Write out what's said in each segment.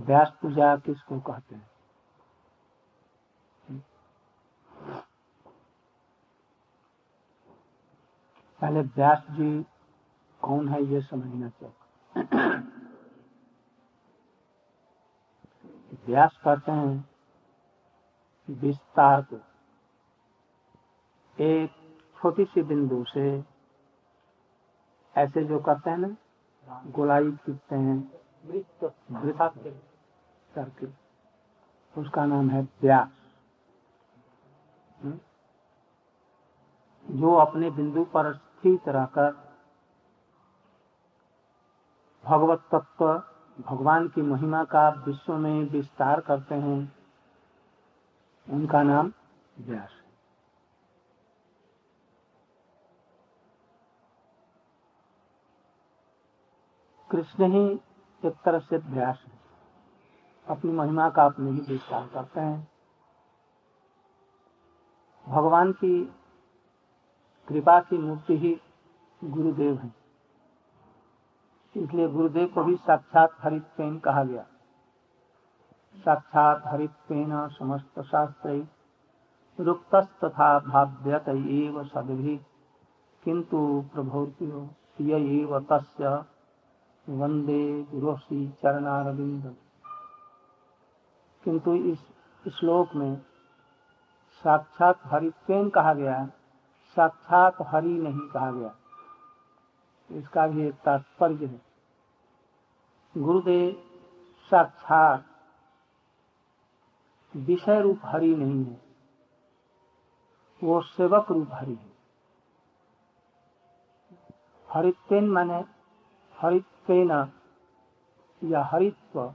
व्यास पूजा किसको कहते हैं? पहले व्यास जी कौन है ये समझना चाहिए। व्यास कहते हैं, विस्तार को। एक छोटी सी बिंदु से ऐसे जो करते हैं ना, गोलाई खींचते हैं सर्किल उसका नाम है व्यास? जो अपने बिंदु पर स्थित रहकर भगवत तत्व, भगवान की महिमा का विश्व में विस्तार करते हैं, उनका नाम व्यास कृष्ण ही एक तरह से व्यास है। अपनी महिमा का अपने ही विस्तार करते हैं। भगवान की कृपा की मूर्ति ही गुरुदेव है। इसलिए गुरुदेव को भी साक्षात हरित पेन कहा गया। साक्षात हरित पेन समस्त शास्त्र तथा भाव्यत एव सदभि। किंतु प्रभोर्तियो तस्य। वंदे चरणारविंद किंतु इस श्लोक में साक्षात हरित्वेन कहा गया साक्षात हरि नहीं कहा गया। इसका भी एक तात्पर्य है। गुरुदेव, साक्षात विषय रूप हरि नहीं है, वो सेवक रूप हरि है। हरित्वेन माने, हरित्वेन या हरित्व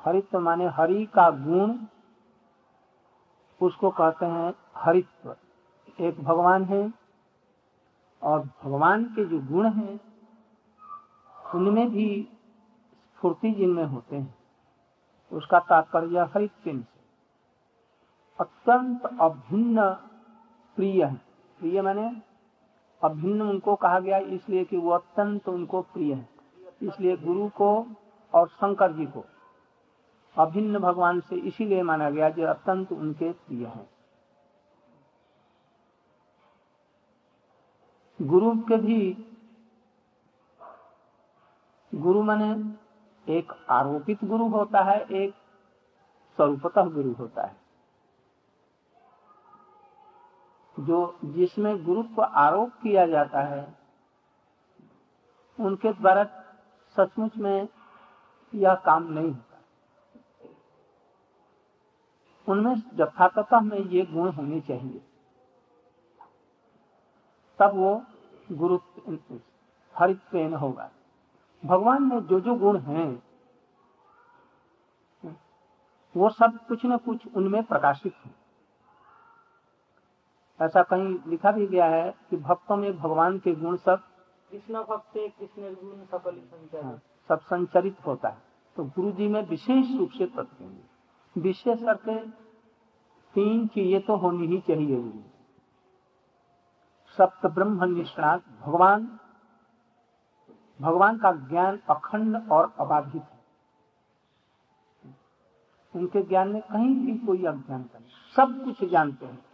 हरित्व माने हरि का गुण, उसको कहते हैं हरित्व। एक भगवान है और भगवान के जो गुण हैं, उनमें भी स्फूर्ति जिनमें होते हैं, उसका तात्पर्य हरित्व से अत्यंत अभिन्न प्रिय है। प्रिय मैंने अभिन्न उनको कहा गया, इसलिए कि वो अत्यंत उनको प्रिय है। इसलिए गुरु को और शंकर जी को अभिन्न भगवान से इसीलिए माना गया जो अत्यंत उनके प्रिय है। गुरु के भी, गुरु माने एक आरोपित गुरु होता है, एक स्वरूपतः गुरु होता है। जो जिसमें गुरु को आरोप किया जाता है, उनके द्वारा सचमुच में यह काम नहीं होता। उनमें यथातः में ये गुण होने चाहिए। तब वो गुरु हरित्वेन होगा। भगवान में जो जो गुण हैं वो सब कुछ न कुछ उनमें प्रकाशित है। ऐसा कहीं लिखा भी गया है कि भक्तों में भगवान के गुण सब कृष्ण भक्त कृष्ण गुण सब संचरित होता है। तो गुरु जी में विशेष रूप से प्रत्येक विशेष करके तीन चीज़ें तो होनी ही चाहिए। सप्त ब्रह्म निष्णात, भगवान भगवान का ज्ञान अखंड और अबाधित है। उनके ज्ञान में कहीं भी कोई अज्ञानता नहीं। सब कुछ जानते हैं,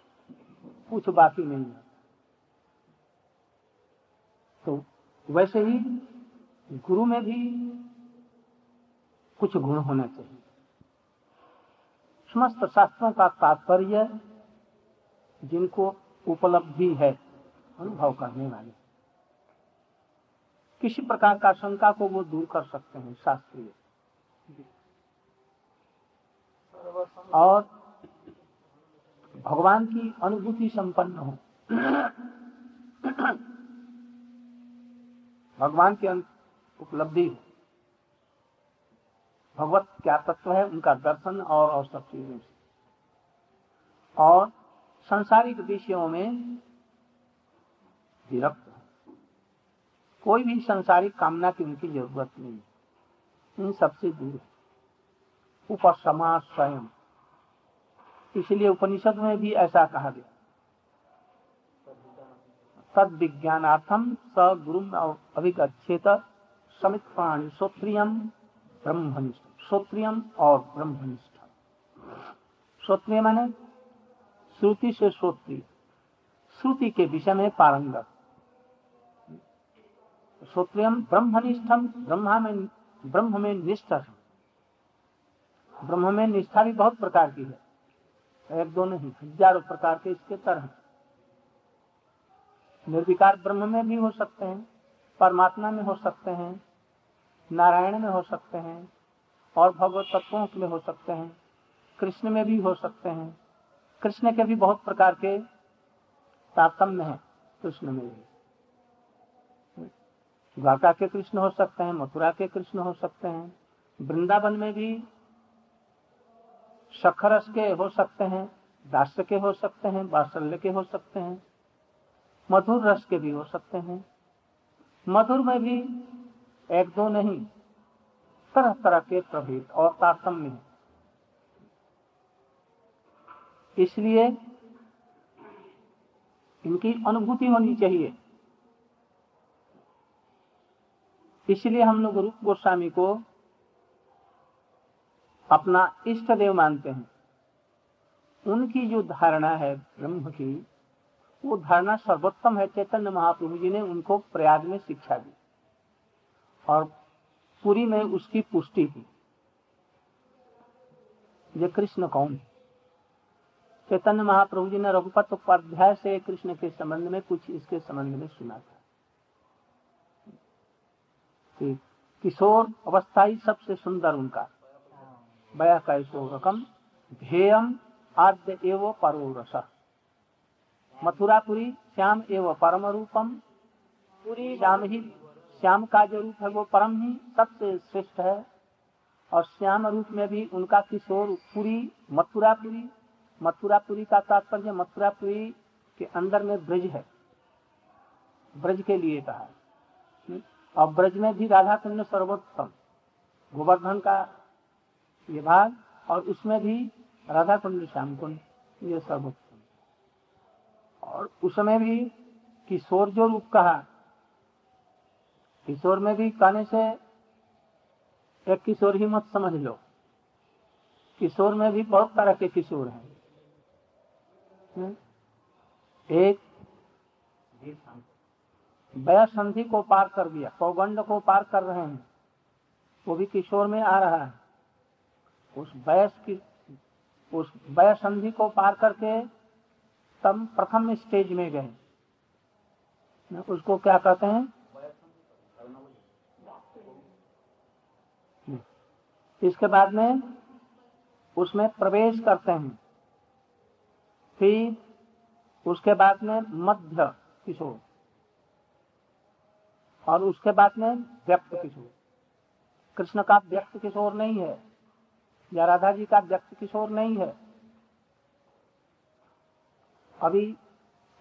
कुछ बाकी नहीं है। तो वैसे ही गुरु में भी कुछ गुण होना चाहिए। समस्त शास्त्रों का तात्पर्य जिनको उपलब्धि है, अनुभव करने वाले। किसी प्रकार का शंका को वो दूर कर सकते हैं शास्त्रीय। और भगवान की अनुभूति संपन्न हो। भगवान की उपलब्धि हो। भगवत क्या तत्व है, उनका दर्शन और और सब चीज़ों से। और संसारिक विषयों में विरक्त कोई भी संसारिक कामना की उनकी ज़रूरत नहीं इन सबसे दूर उपसमा स्वयं। इसलिए उपनिषद में भी ऐसा कहा गया। तद विज्ञानार्थम स गुरु अभिगछेत समित प्राणी श्रोत्रियम ब्रह्मनिष्ठ श्रोत्रियम और ब्रह्मनिष्ठ। श्रोत्रिय माने श्रुति से श्रोत्रिय। श्रुति के विषय में पारंगत। श्रोत्रियम ब्रह्मनिष्ठम ब्रह्मा में ब्रह्म में निष्ठा ब्रह्म में निष्ठा भी बहुत प्रकार की है। एक दो नहीं, हज़ारों प्रकार के इसके तरह निर्विकार ब्रह्म में भी हो सकते हैं, परमात्मा में हो सकते हैं नारायण में हो सकते हैं और भगवत तत्वों में हो सकते हैं, कृष्ण में भी हो सकते हैं। कृष्ण के भी बहुत प्रकार के तारतम्य है, कृष्ण में भी। द्वारका के कृष्ण हो सकते हैं, मथुरा के कृष्ण हो सकते हैं, वृंदावन में भी सखरस के हो सकते हैं, दास के हो सकते हैं बासल्य के हो सकते हैं, मधुर रस के भी हो सकते हैं। मधुर में भी एक दो नहीं तरह तरह के प्रभेद और तारतम्य है। इसलिए इनकी अनुभूति होनी चाहिए। इसलिए हम लोग रूप गोस्वामी को अपना इष्ट देव मानते हैं। उनकी जो धारणा है ब्रह्म की, वो धारणा सर्वोत्तम है। चैतन्य महाप्रभु जी ने उनको प्रयाग में शिक्षा दी। और पूरी में उसकी पुष्टि की। ये कृष्ण कौन? है चैतन्य महाप्रभु जी ने रघुपत उपाध्याय से कृष्ण के संबंध में कुछ इसके संबंध में सुना था। कि किशोर अवस्था ही सबसे सुंदर उनका। बया कैशोरकम ध्येयम आद्य एवं परो रस मथुरापुरी श्याम एवं परम रूपम पूरी श्याम ही श्याम का जो रूप है वो परम ही सबसे श्रेष्ठ है। और श्याम रूप में भी उनका किशोर पुरी, मथुरापुरी मथुरापुरी का तात्पर्य मथुरापुरी के अंदर में ब्रज है। ब्रज के लिए कहा और ब्रज में भी राधा कुंड सर्वोत्तम, गोवर्धन का ये भाग, और उसमें भी राधा कुंड श्याम कुंड ये सर्वोत्तम। और उसमें भी किशोर जो रूप कहा किशोर में भी कहने से एक किशोर ही मत समझ लो। किशोर में भी बहुत तरह के किशोर हैं। एक वया संधि को पार कर दिया पौगंड को पार कर रहे हैं। वो भी किशोर में आ रहा है। उस वयस की, उस वय संधि को पार करके तब प्रथम स्टेज में गए। उसको क्या कहते हैं? इसके बाद में उसमें प्रवेश करते हैं। फिर उसके बाद में मध्य किशोर। और उसके बाद में व्यक्त किशोर। कृष्ण का व्यक्त किशोर नहीं है। या राधा जी का व्यक्त किशोर नहीं है। अभी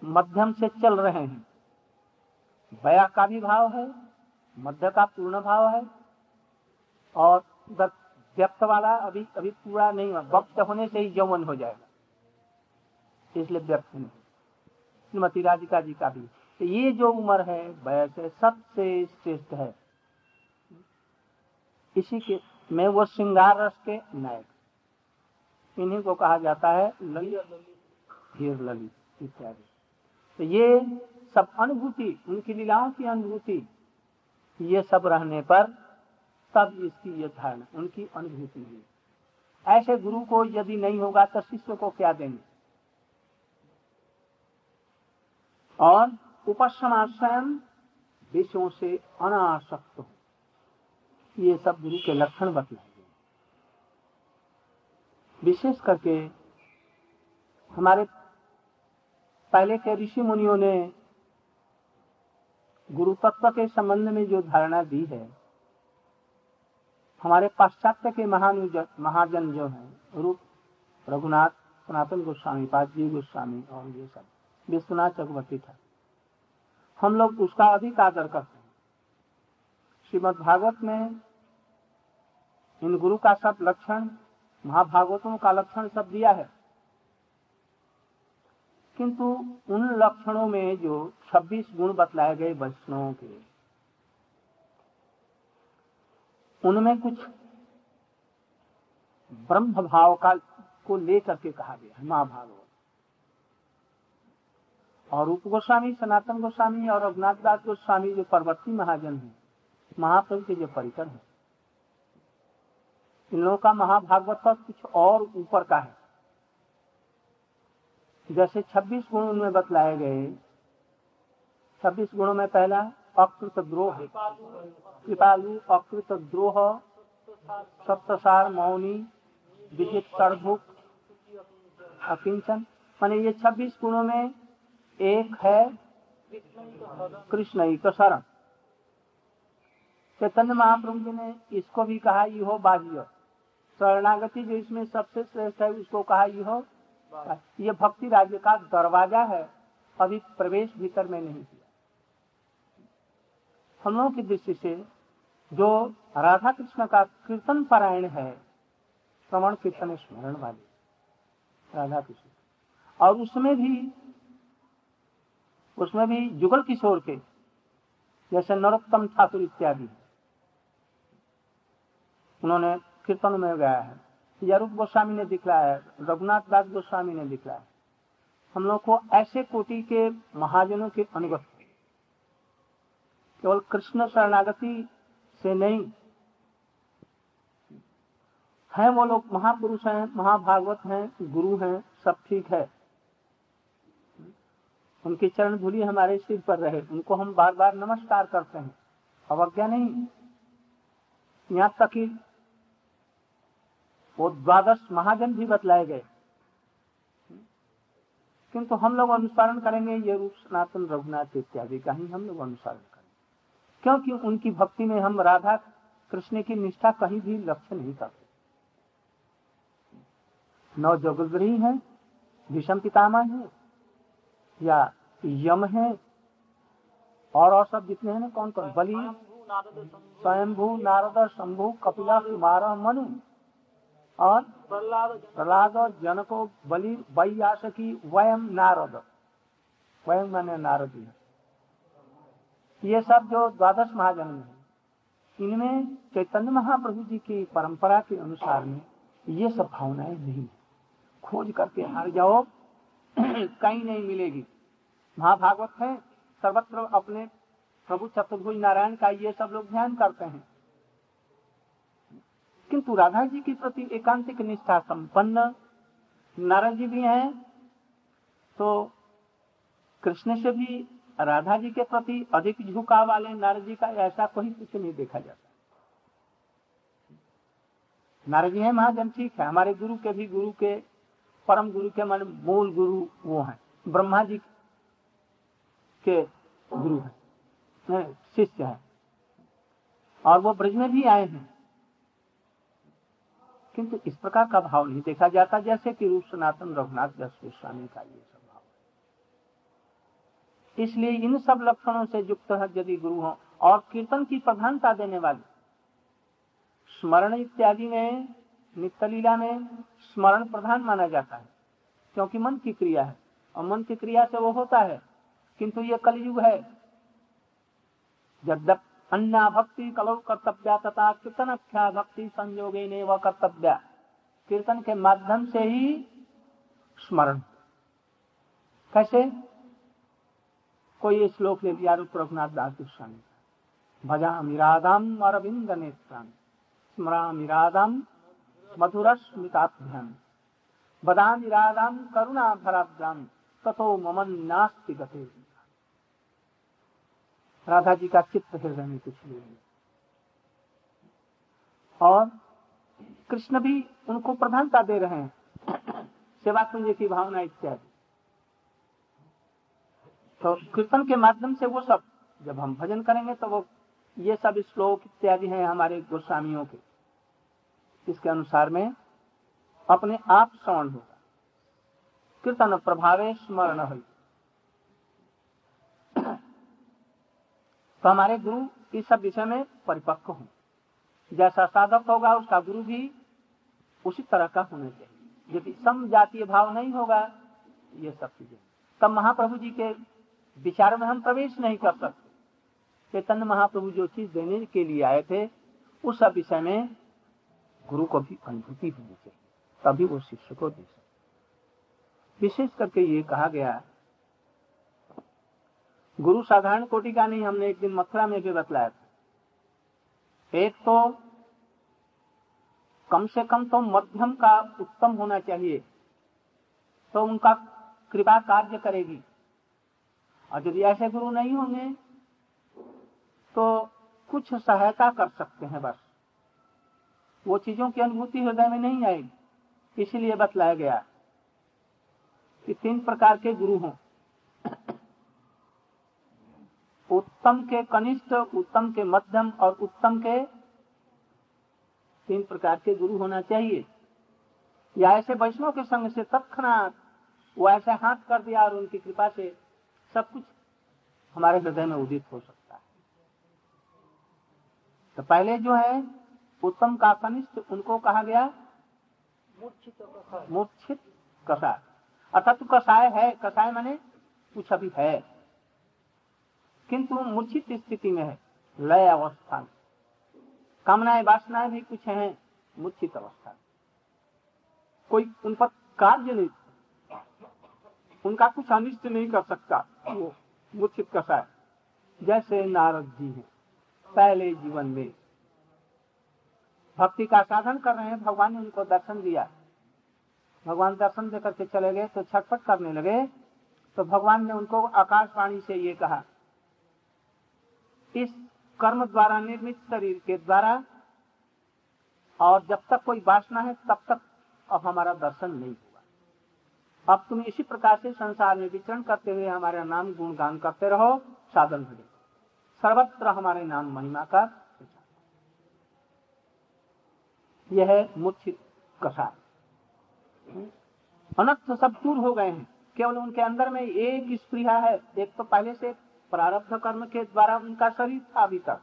मध्यम से चल रहे हैं। बया का भी भाव है, मध्य का पूर्ण भाव है। और व्यक्त वाला अभी अभी पूरा नहीं हुआ। वक्त होने से ही यौवन हो जाएगा। इसलिए व्यक्त नहीं। श्रीमती राधिका जी का भी। तो ये जो उम्र है वयस है सबसे श्रेष्ठ है। इसी के, में वो श्रृंगार रस के नायक। इन्हीं को कहा जाता है ललित ललित इत्यादि। तो ये सब अनुभूति, उनकी लीलाओं की अनुभूति, ये सब रहने पर तब इसकी ये धारणा उनकी अनुभूति है ऐसे गुरु को यदि नहीं होगा तो शिष्य को क्या देंगे? और उपशमाशयन विषयों से अनासक्त हो। ये सब गुरु के लक्षण बतलाए गए। विशेष करके हमारे पहले के ऋषि मुनियों ने गुरु तत्व के संबंध में जो धारणा दी है हमारे पाश्चात्य के महान महाजन जो है, रूप रघुनाथ, सनातन गोस्वामी, पाजी गोस्वामी और ये सब, विश्वनाथ चक्रवर्ती था। हम लोग उसका अधिक आदर करते हैं। श्रीमद भागवत में इन गुरु का सब लक्षण, महाभागवतों का लक्षण सब दिया है। किंतु उन लक्षणों में जो 26 गुण बतलाए गए वैष्णवों के उनमें कुछ ब्रह्म भाव का को लेकर के कहा गया है महाभागवत और रूप गोस्वामी, सनातन गोस्वामी और रघुनाथ दास गोस्वामी जो परवर्ती महाजन है, महाप्रभु के जो परिकर है, इन लोगों का महाभागवत का कुछ और ऊपर का है। जैसे 26 गुण उनमें बतलाए गए 26 गुणों में पहला अकृत द्रोह कृपालु अकृत द्रोह सप्तसार मौनी, विजित सर्वभुक अकिंचन माने ये 26 गुणों में एक है कृष्ण ही का शरण। चैतन्य महाप्रभु जी ने इसको भी कहा हो बाह्य। शरणागति जो इसमें सबसे श्रेष्ठ है, उसको कहा हो ये भक्ति राज्य का दरवाज़ा है। अभी प्रवेश भीतर में नहीं। लोगों की दृष्टि से जो राधा कृष्ण का कीर्तन पारायण है श्रवण कीर्तन स्मरण वाले राधा कृष्ण और उसमें भी उसमें भी जुगल किशोर के, जैसे नरोत्तम ठाकुर इत्यादि। उन्होंने कीर्तन में गाया है। यारूप गोस्वामी ने दिखलाया है, रघुनाथ दास गोस्वामी ने दिखलाया है। हम लोग को ऐसे कोटि के महाजनों के अनुगत केवल कृष्ण शरणागति से नहीं। है वो लोग, महापुरुष हैं, महाभागवत हैं, गुरु हैं, सब ठीक है। उनकी चरण धूलि हमारे सिर पर रहे, उनको हम बार बार नमस्कार करते हैं। अवज्ञा नहीं। यहाँ तक कि वो द्वादश महाजन भी बतलाए गए। किंतु हम लोग अनुसरण करेंगे ये रूप सनातन, रघुनाथ इत्यादि का ही हम लोग अनुसरण क्योंकि उनकी भक्ति में हम राधा कृष्ण की निष्ठा कहीं भी लक्ष्य नहीं करते। नौ जोगुद्री है, विषम पितामह है, या यम है, और और सब जितने हैं कौन कौन? बलि, स्वयंभू, नारद, शंभु, कपिला, कुमार, मनु, और प्रहलाद और जनको, बलि, वैयासकी, वयम, नारद। वयम माने नारद ये सब जो द्वादश महाजन है, इनमें चैतन्य महाप्रभु जी की परंपरा के अनुसार में ये सब भावनाएँ नहीं खोज करके हार जाओ, कहीं नहीं मिलेगी। महाभागवत है सर्वत्र अपने प्रभु चतुर्भुज नारायण का ये सब लोग ध्यान करते हैं। किंतु राधा जी के प्रति एकांतिक निष्ठा संपन्न, नारायण जी भी हैं तो कृष्ण से भी राधा जी के प्रति अधिक झुकाव वाले नारद जी का ऐसा कोई कुछ नहीं देखा जाता। नारद जी है, महाजन, ठीक है। हमारे गुरु के भी गुरु के, परम गुरु के मान मूल गुरु वो हैं। ब्रह्मा जी के गुरु हैं शिष्य है। और वो ब्रज में भी आए हैं। किंतु इस प्रकार का भाव नहीं देखा जाता, जैसे कि रूप सनातन रघुनाथ दस गोस्वामी का ये इसलिए इन सब लक्षणों से युक्त है यदि गुरु हो और कीर्तन की प्रधानता देने वाले। स्मरण इत्यादि में नित्य लीला में स्मरण प्रधान माना जाता है, क्योंकि मन की क्रिया है, और मन की क्रिया से वो होता है, किंतु ये कलयुग है। जब अन्ना भक्ति कलो कर्तव्य तथा कीर्तन अख्या भक्ति संयोगे ने वह कर्तव्य। कीर्तन के माध्यम से ही स्मरण। कैसे? कोई ये श्लोक ले लिया रघुनाथ दास गोस्वामी भजा मिरादम अरविंद नेत्रान, स्मरा मिरादम मधुर स्मिताभ्याम बदा मिरादम करुणा भराभ्याम तथो ममन नास्ति गते। राधा जी का चित्त हृदय में कुछ नहीं और कृष्ण भी उनको प्रधानता दे रहे हैं। सेवा कुंज की भावना इत्यादि। तो कीर्तन के माध्यम से वो सब, जब हम भजन करेंगे तो वो, ये सब श्लोक इत्यादि हैं हमारे गोस्वामियों के। इसके अनुसार में अपने आप श्रवण होगा। कीर्तन प्रभावे स्मरण हुई तो हमारे गुरु इस सब विषय में परिपक्व हो। जैसा साधक होगा, उसका गुरु भी उसी तरह का होना चाहिए। यदि सम जातीय भाव नहीं होगा, ये सब चीज़ें। तब महाप्रभु जी के विचार में हम प्रवेश नहीं कर सकते। चैतन्य महाप्रभु जो चीज़ देने के लिए आए थे, उस विषय में गुरु को भी अनुभूति होनी चाहिए, तभी वो शिष्य को दे सकते विशेष करके ये कहा गया, गुरु साधारण कोटि का नहीं, हमने एक दिन मथुरा में भी बतलाया था। एक तो कम से कम तो मध्यम का उत्तम होना चाहिए तो उनका कृपा कार्य करेगी। यदि ऐसे गुरु नहीं होंगे तो कुछ सहायता कर सकते हैं बस। वो चीज़ों की अनुभूति हृदय में नहीं आएगी इसीलिए बतलाया गया कि तीन प्रकार के गुरु हों। उत्तम के कनिष्ठ, उत्तम के मध्यम और उत्तम के तीन प्रकार के गुरु होना चाहिए। या ऐसे वैष्णव के संग से तत्क्षणात वो ऐसे हाथ कर दिया और उनकी कृपा से सब कुछ हमारे हृदय में उदित हो सकता है। तो पहले जो है उत्तम का कनिष्ठ उनको कहा गया मूर्छित कसाय अर्थात कसाय है कसाय माने कुछ अभी है। किंतु मूर्छित स्थिति में है लय अवस्था में। कामनाएँ वासनाएँ भी कुछ हैं मूर्छित अवस्था में। कोई उन पर कार्य नहीं उनका कुछ अनिष्ट नहीं कर सकता। वो मूर्छित कसाय जैसे नारद जी हैं, पहले जीवन में। भक्ति का साधन कर रहे हैं, भगवान ने उनको दर्शन दिया। भगवान दर्शन देकर के चले गए तो छटपट करने लगे। तो भगवान ने उनको आकाशवाणी से ये कहा, इस कर्म द्वारा निर्मित शरीर के द्वारा, और जब तक कोई वासना है, तब तक अब हमारा दर्शन नहीं अब तुम इसी प्रकार से संसार में विचरण करते हुए हमारा नाम गुणगान करते रहो, साधन भजन। सर्वत्र हमारे नाम महिमा का यह है मूर्छित कसार अनर्थ सब दूर हो गए हैं। केवल उनके अंदर में एक स्प्रिया है। एक तो पहले से प्रारब्ध कर्म के द्वारा उनका शरीर था अभी तक।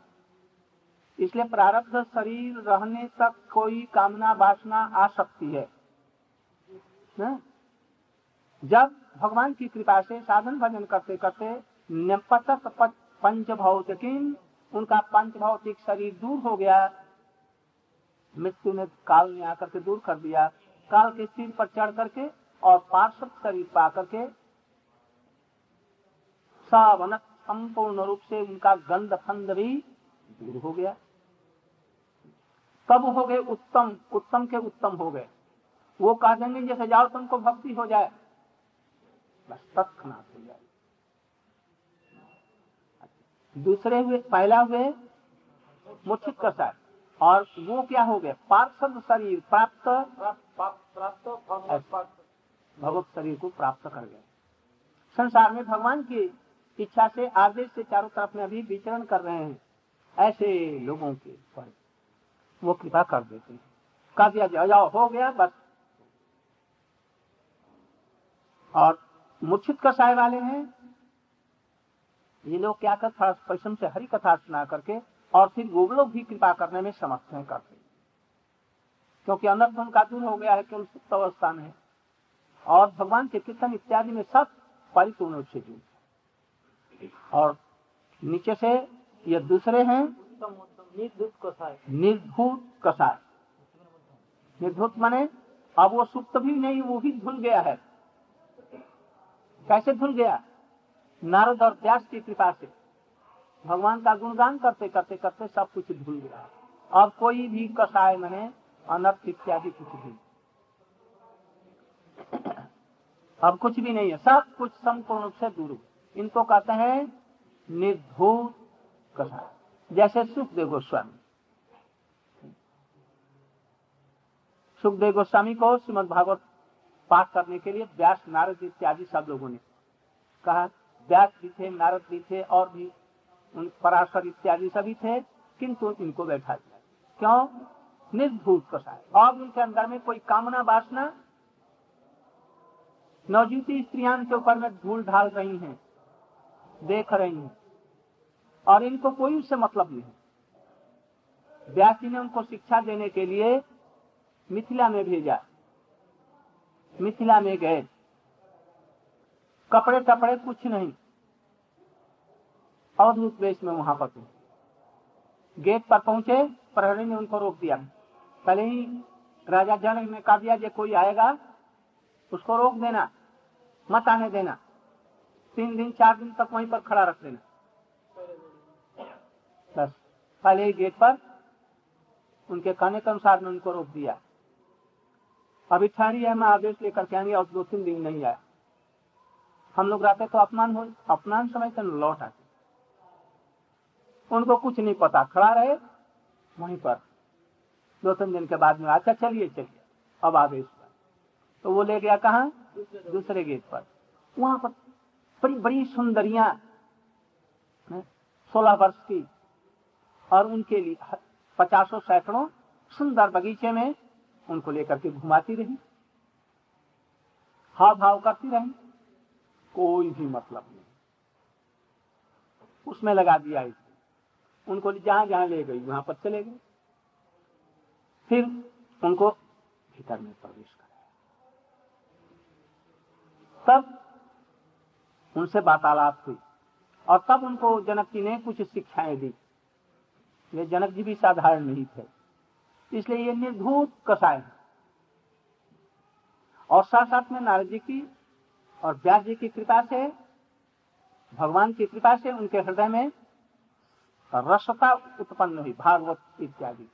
इसलिए प्रारब्ध शरीर रहने तक कोई कामना वासना आ सकती है। न? जब भगवान की कृपा से साधन भजन करते करते न्यपतक पंच भौतिकीन उनका पंच भौतिक शरीर दूर हो गया। मृत्यु ने काल ने आकर के दूर कर दिया। काल के सिर पर चढ़ करके और पार्श्व शरीर पा करके सावन संपूर्ण रूप से उनका गंध फंद भी दूर हो गया। तब हो गए? उत्तम उत्तम के उत्तम हो गए। वो कह देंगे, जैसे जाओ तुमको भक्ति हो जाए बस तत्नाथ हो जाए दूसरे हुए, पहला हुए मुच्छित कसाय और वो क्या हो गए पार्षद शरीर प्राप्त भगवत शरीर को प्राप्त कर गए संसार में भगवान की इच्छा से, आदेश से चारों तरफ़ में अभी विचरण कर रहे हैं। ऐसे लोगों के पर वो कृपा कर देते हैं। कह दिया जाओ, हो गया, बस। और मूर्छित कसाय वाले हैं। ये लोग क्या कर परिश्रम से हरी कथा सुना करके और फिर वो लोग भी कृपा करने में समर्थ हैं करते क्योंकि अनर्थ उनका दूर हो गया है केवल सुप्त अवस्था में और भगवान के कीर्तन इत्यादि में सब परिपूर्ण रूप से जुड़ और नीचे से ये दूसरे हैं निर्धुत कसाय निर्धूत कसाय निर्धूत माने अब वो सुप्त भी नहीं वो भी धुल गया है। कैसे धुल गया? नारद और व्यास की कृपा से। भगवान का गुणगान करते करते करते सब कुछ धुल गया। अब कोई भी कसाय मने, अनर्थ इत्यादि कुछ भी। अब कुछ भी नहीं है। सब कुछ संपूर्ण रूप से दूर इनको कहते हैं निर्धूत कसाय। जैसे सुखदेव गोस्वामी। सुखदेव गोस्वामी को श्रीमद भागवत पाठ करने के लिए व्यास, नारद इत्यादि सब लोगों ने कहा। व्यास भी थे, नारद भी थे और भी उन पराशर इत्यादि सभी थे, किंतु इनको बैठा दिया। क्यों? निर्भूत कसाय और उनके अंदर में कोई कामना, वासना? नवजीती स्त्रियाँ के ऊपर में धूल ढाल रही हैं, देख रही हैं, और इनको कोई उससे मतलब नहीं व्यास जी ने उनको शिक्षा देने के लिए मिथिला में भेजा। मिथिला में गए। कपड़े टपड़े कुछ नहीं। अवधूत वेश में वहाँ पर गेट पर पहुँचे, प्रहरी ने उनको रोक दिया। पहले ही राजा जनक ने कहा दिया कोई आएगा, उसको रोक देना, मत आने देना। तीन दिन, चार दिन तक वहीं पर खड़ा रख देना। बस, पहले ही गेट पर उनके कहने के अनुसार ने उनको रोक दिया। अभी ठहरी है, मैं आदेश लेकर के आएँगे और दो तीन दिन नहीं आया। हम लोग रहते तो अपमान हो, अपमान समय से लौट आते उनको कुछ नहीं पता, खड़ा रहे वहीं पर। दो तीन दिन के बाद में अच्छा चलिए चलिए, अब आदेश पर। तो वो ले गया कहा? दूसरे गेट पर। वहाँ पर बड़ी बड़ी सुंदरिया सोलह वर्ष की, और उनके लिए पचासों सैकड़ों सुंदर बगीचे में उनको लेकर के घुमाती रही। हाव भाव करती रही। कोई भी मतलब नहीं। उसमें लगा दिया इसे। उनको जहाँ जहाँ ले गई, वहाँ पर चले गए। फिर उनको भीतर में प्रवेश कराया। तब उनसे वार्तालाप हुई। और तब उनको जनक जी ने कुछ शिक्षाएँ दी। ये जनक जी भी साधारण नहीं थे। इसलिए ये निर्धूत कसाय और साथ साथ में नारद जी की और व्यास जी की कृपा से, भगवान की कृपा से उनके हृदय में रसता उत्पन्न हुई, भागवत इत्यादि।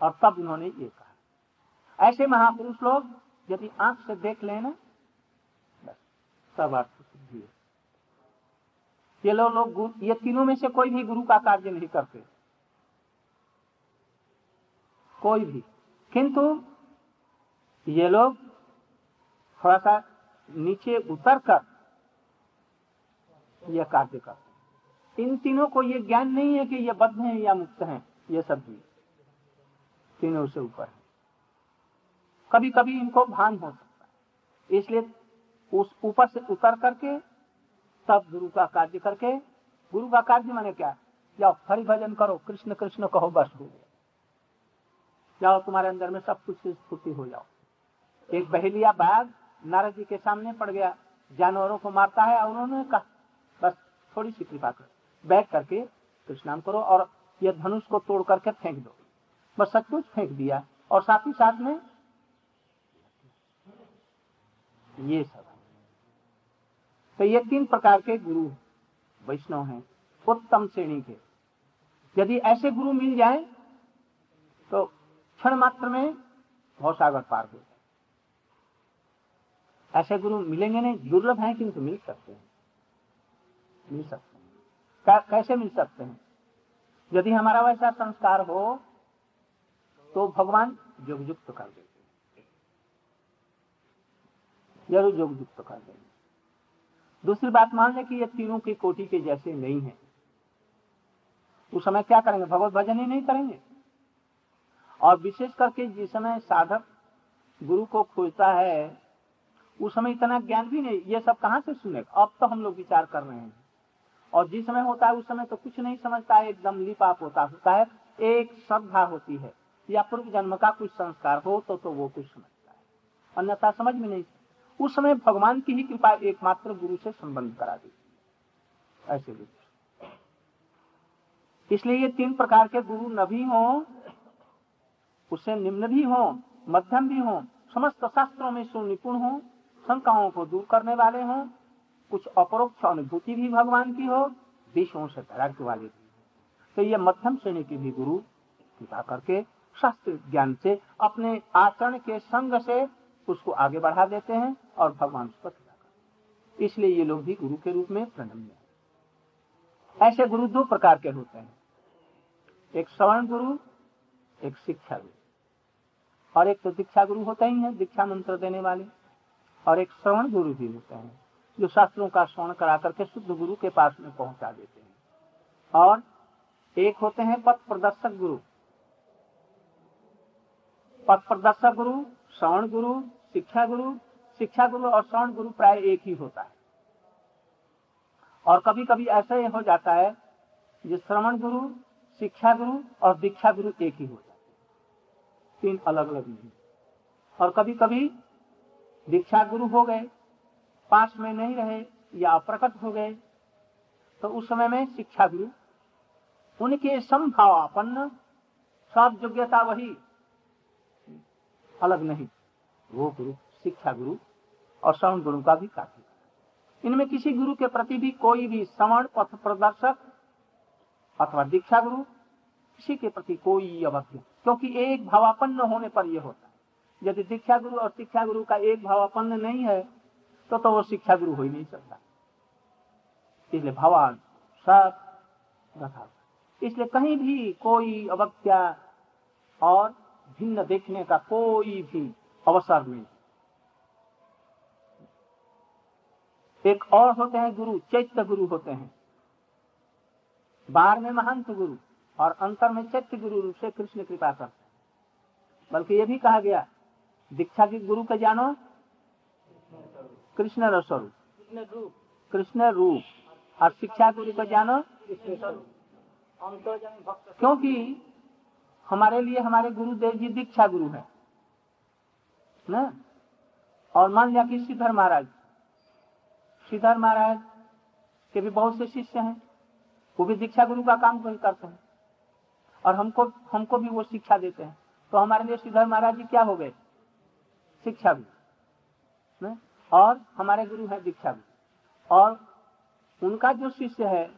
और तब उन्होंने ये कहा। ऐसे महापुरुष लोग यदि आँख से देख लेना सब अर्थ सिद्धि ये लोग लोग ये तीनों में से कोई भी गुरु का कार्य नहीं करते। कोई भी। किंतु ये लोग थोड़ा सा नीचे उतर कर यह कार्य करते इन तीनों को ये ज्ञान नहीं है कि ये बद्ध हैं या मुक्त हैं, ये सब भी तीनों से ऊपर है। कभी कभी इनको भान हो सकता है। इसलिए उस ऊपर से उतर करके तब गुरु का कार्य करके, गुरु का कार्य माने क्या? जाओ हरि भजन करो, कृष्ण कृष्ण कहो, बस हो गया जाओ तुम्हारे अंदर में सब कुछ स्फूर्ति हो जाओ। एक बहेलिया बाघ नारद जी के सामने पड़ गया। जानवरों को मारता है और उन्होंने कहा, बस थोड़ी सी कृपा कर। बैठ करके कृष्णाम करो और ये धनुष को तोड़ करके फेंक दो। बस सब कुछ फेंक दिया। और साथ ही साथ में ये सब तो ये तीन प्रकार के गुरु वैष्णव हैं, उत्तम श्रेणी के। यदि ऐसे गुरु मिल जाए तो क्षण मात्र में भौसागर पार हो जाए ऐसे गुरु मिलेंगे नहीं, दुर्लभ है किंतु मिल सकते हैं। मिल सकते हैं। कैसे मिल सकते हैं? यदि हमारा वैसा संस्कार हो तो भगवान योग युक्त कर देते ज़रूर युक्त कर देंगे। दूसरी बात मान लें कि ये तीनों की कोटि के जैसे नहीं है। उस समय क्या करेंगे? भगवत भजन ही नहीं करेंगे? और विशेष करके जिस समय साधक गुरु को खोजता है, उस समय इतना ज्ञान भी नहीं, ये सब कहाँ से सुने? अब तो हम लोग विचार कर रहे हैं। और जिस समय होता है, उस समय तो कुछ नहीं समझता है, एकदम लिपाप होता होता है, एक श्रद्धा होती है, या पूर्व जन्म का कुछ संस्कार हो तो तो वो कुछ समझता है। अन्यथा समझ में नहीं उस समय भगवान की ही कृपा एकमात्र गुरु से संबंध करा दी। ऐसे इसलिए ये तीन प्रकार के गुरु न भी हो उससे निम्न भी हो, मध्यम भी हो, समस्त शास्त्रों में सुनिपुण हो, शंकाओं को दूर करने वाले हो, कुछ अपरोक्ष अनुभूति भी भगवान की हो, विषयों से वैराग्य वाले भी। तो ये मध्यम श्रेणी के भी गुरु कृपा करके शास्त्र ज्ञान से अपने आचरण के संग से उसको आगे बढ़ा देते हैं और भगवान पर इसलिए ये लोग भी गुरु के रूप में प्रणम्य ऐसे गुरु दो प्रकार के होते हैं। एक श्रवण गुरु, एक शिक्षा गुरु। और एक तो दीक्षा गुरु होते ही है, दीक्षा मंत्र देने वाले। और एक श्रवण गुरु भी होते हैं, जो शास्त्रों का श्रवण करा करके शुद्ध गुरु के पास में पहुँचा देते हैं। और एक होते हैं पथ प्रदर्शक गुरु। पथ प्रदर्शक गुरु, श्रवण गुरु, शिक्षा गुरु शिक्षा गुरु और श्रवण गुरु प्राय एक ही होता है। और कभी कभी ऐसा ही जाता है जो श्रवण गुरु, शिक्षा गुरु और दीक्षा गुरु एक ही हो जाते हैं। तीन अलग अलग नहीं और कभी कभी दीक्षा गुरु हो गए पास में नहीं रहे या अप्रकट हो गए तो उस समय में शिक्षा गुरु उनके संभावापन्न सब योग्यता वही अलग नहीं। वो गुरु, शिक्षा गुरु और श्रवण गुरु का भी कार्य। इनमें किसी गुरु के प्रति भी कोई भी श्रवण पथ प्रदर्शक अथवा दीक्षा गुरु किसी के प्रति कोई अवज्ञा, क्योंकि एक भावापन्न होने पर यह होता है। यदि दीक्षा गुरु और शिक्षा गुरु का एक भावापन्न नहीं है तो तो वो शिक्षा गुरु हो ही नहीं सकता। इसलिए भगवान सब रखा इसलिए कहीं भी कोई अवज्ञा और भिन्न देखने का कोई भी अवसर नहीं। एक और होते हैं गुरु, चैत्य गुरु होते हैं। में महंत गुरु। और अंतर में चैत्य गुरु रूप से कृष्ण कृपा करते बल्कि ये भी कहा गया, दीक्षा के गुरु के जानो, कृष्ण रूप कृष्ण रूप। और शिक्षा गुरु का जानो, क्योंकि हमारे लिए हमारे गुरुदेव जी दीक्षा गुरु है, ना? और मान लिया कि श्रीधर महाराज श्रीधर महाराज के भी बहुत से शिष्य हैं, वो भी दीक्षा गुरु का काम करते हैं। और हमको हमको भी वो शिक्षा देते हैं। तो हमारे लिए श्रीधर महाराज जी क्या हो गए? शिक्षा भी ना? और हमारे गुरु है दीक्षा भी। और उनका जो शिष्य है,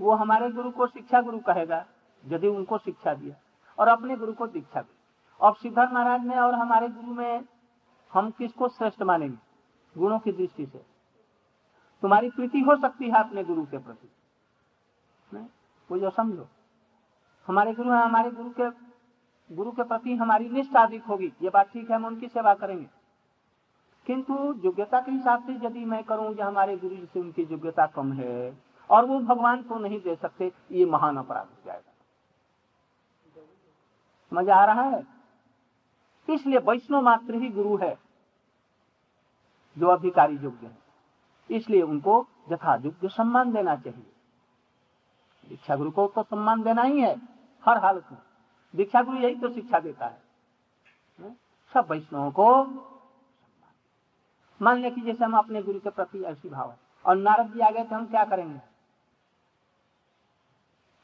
वो हमारे गुरु को शिक्षा गुरु कहेगा, यदि उनको शिक्षा दिया। और अपने गुरु को दीक्षा दी और सिद्धार्थ महाराज में और हमारे गुरु में हम किसको श्रेष्ठ मानेंगे? गुणों की दृष्टि से। तुम्हारी प्रीति हो सकती है अपने गुरु के प्रति? वो जो समझो हमारे गुरु हमारे गुरु के गुरु के प्रति हमारी निष्ठा अधिक होगी। ये बात ठीक है, हम उनकी सेवा करेंगे। किंतु योग्यता के हिसाब से यदि मैं करूँ जो हमारे गुरु जी से उनकी योग्यता कम है और वो भगवान को नहीं दे सकते, ये महान अपराध हो जाएगा। मज़ा आ रहा है? इसलिए वैष्णव मात्र ही गुरु है, जो अधिकारी योग्य है। इसलिए उनको यथा योग्य सम्मान देना चाहिए। दीक्षा गुरु को तो सम्मान देना ही है। हर हालत में। दीक्षा गुरु यही तो शिक्षा देता है। सब वैष्णवों को मान लिया कि जैसे हम अपने गुरु के प्रति ऐसी भाव है। और नारद जी आ गए तो हम क्या करेंगे?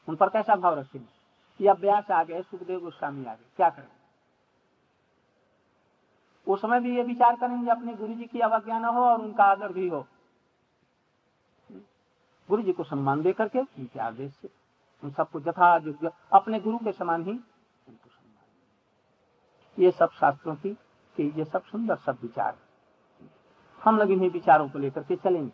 उन पर कैसा भाव रखेंगे? या व्यास आ गए, सुखदेव गोस्वामी आ गए, क्या करेंगे? उस समय भी ये विचार करेंगे, अपने गुरु जी की अवज्ञा न हो और उनका आदर भी हो? गुरु जी को सम्मान दे करके उनके आदेश से। उन सबको यथा अपने गुरु के समान ही उनको सम्मान। ये सब शास्त्रों कि ये सब सुंदर सब विचार। हम लोग इन्हीं विचारों को लेकर के चलेंगे।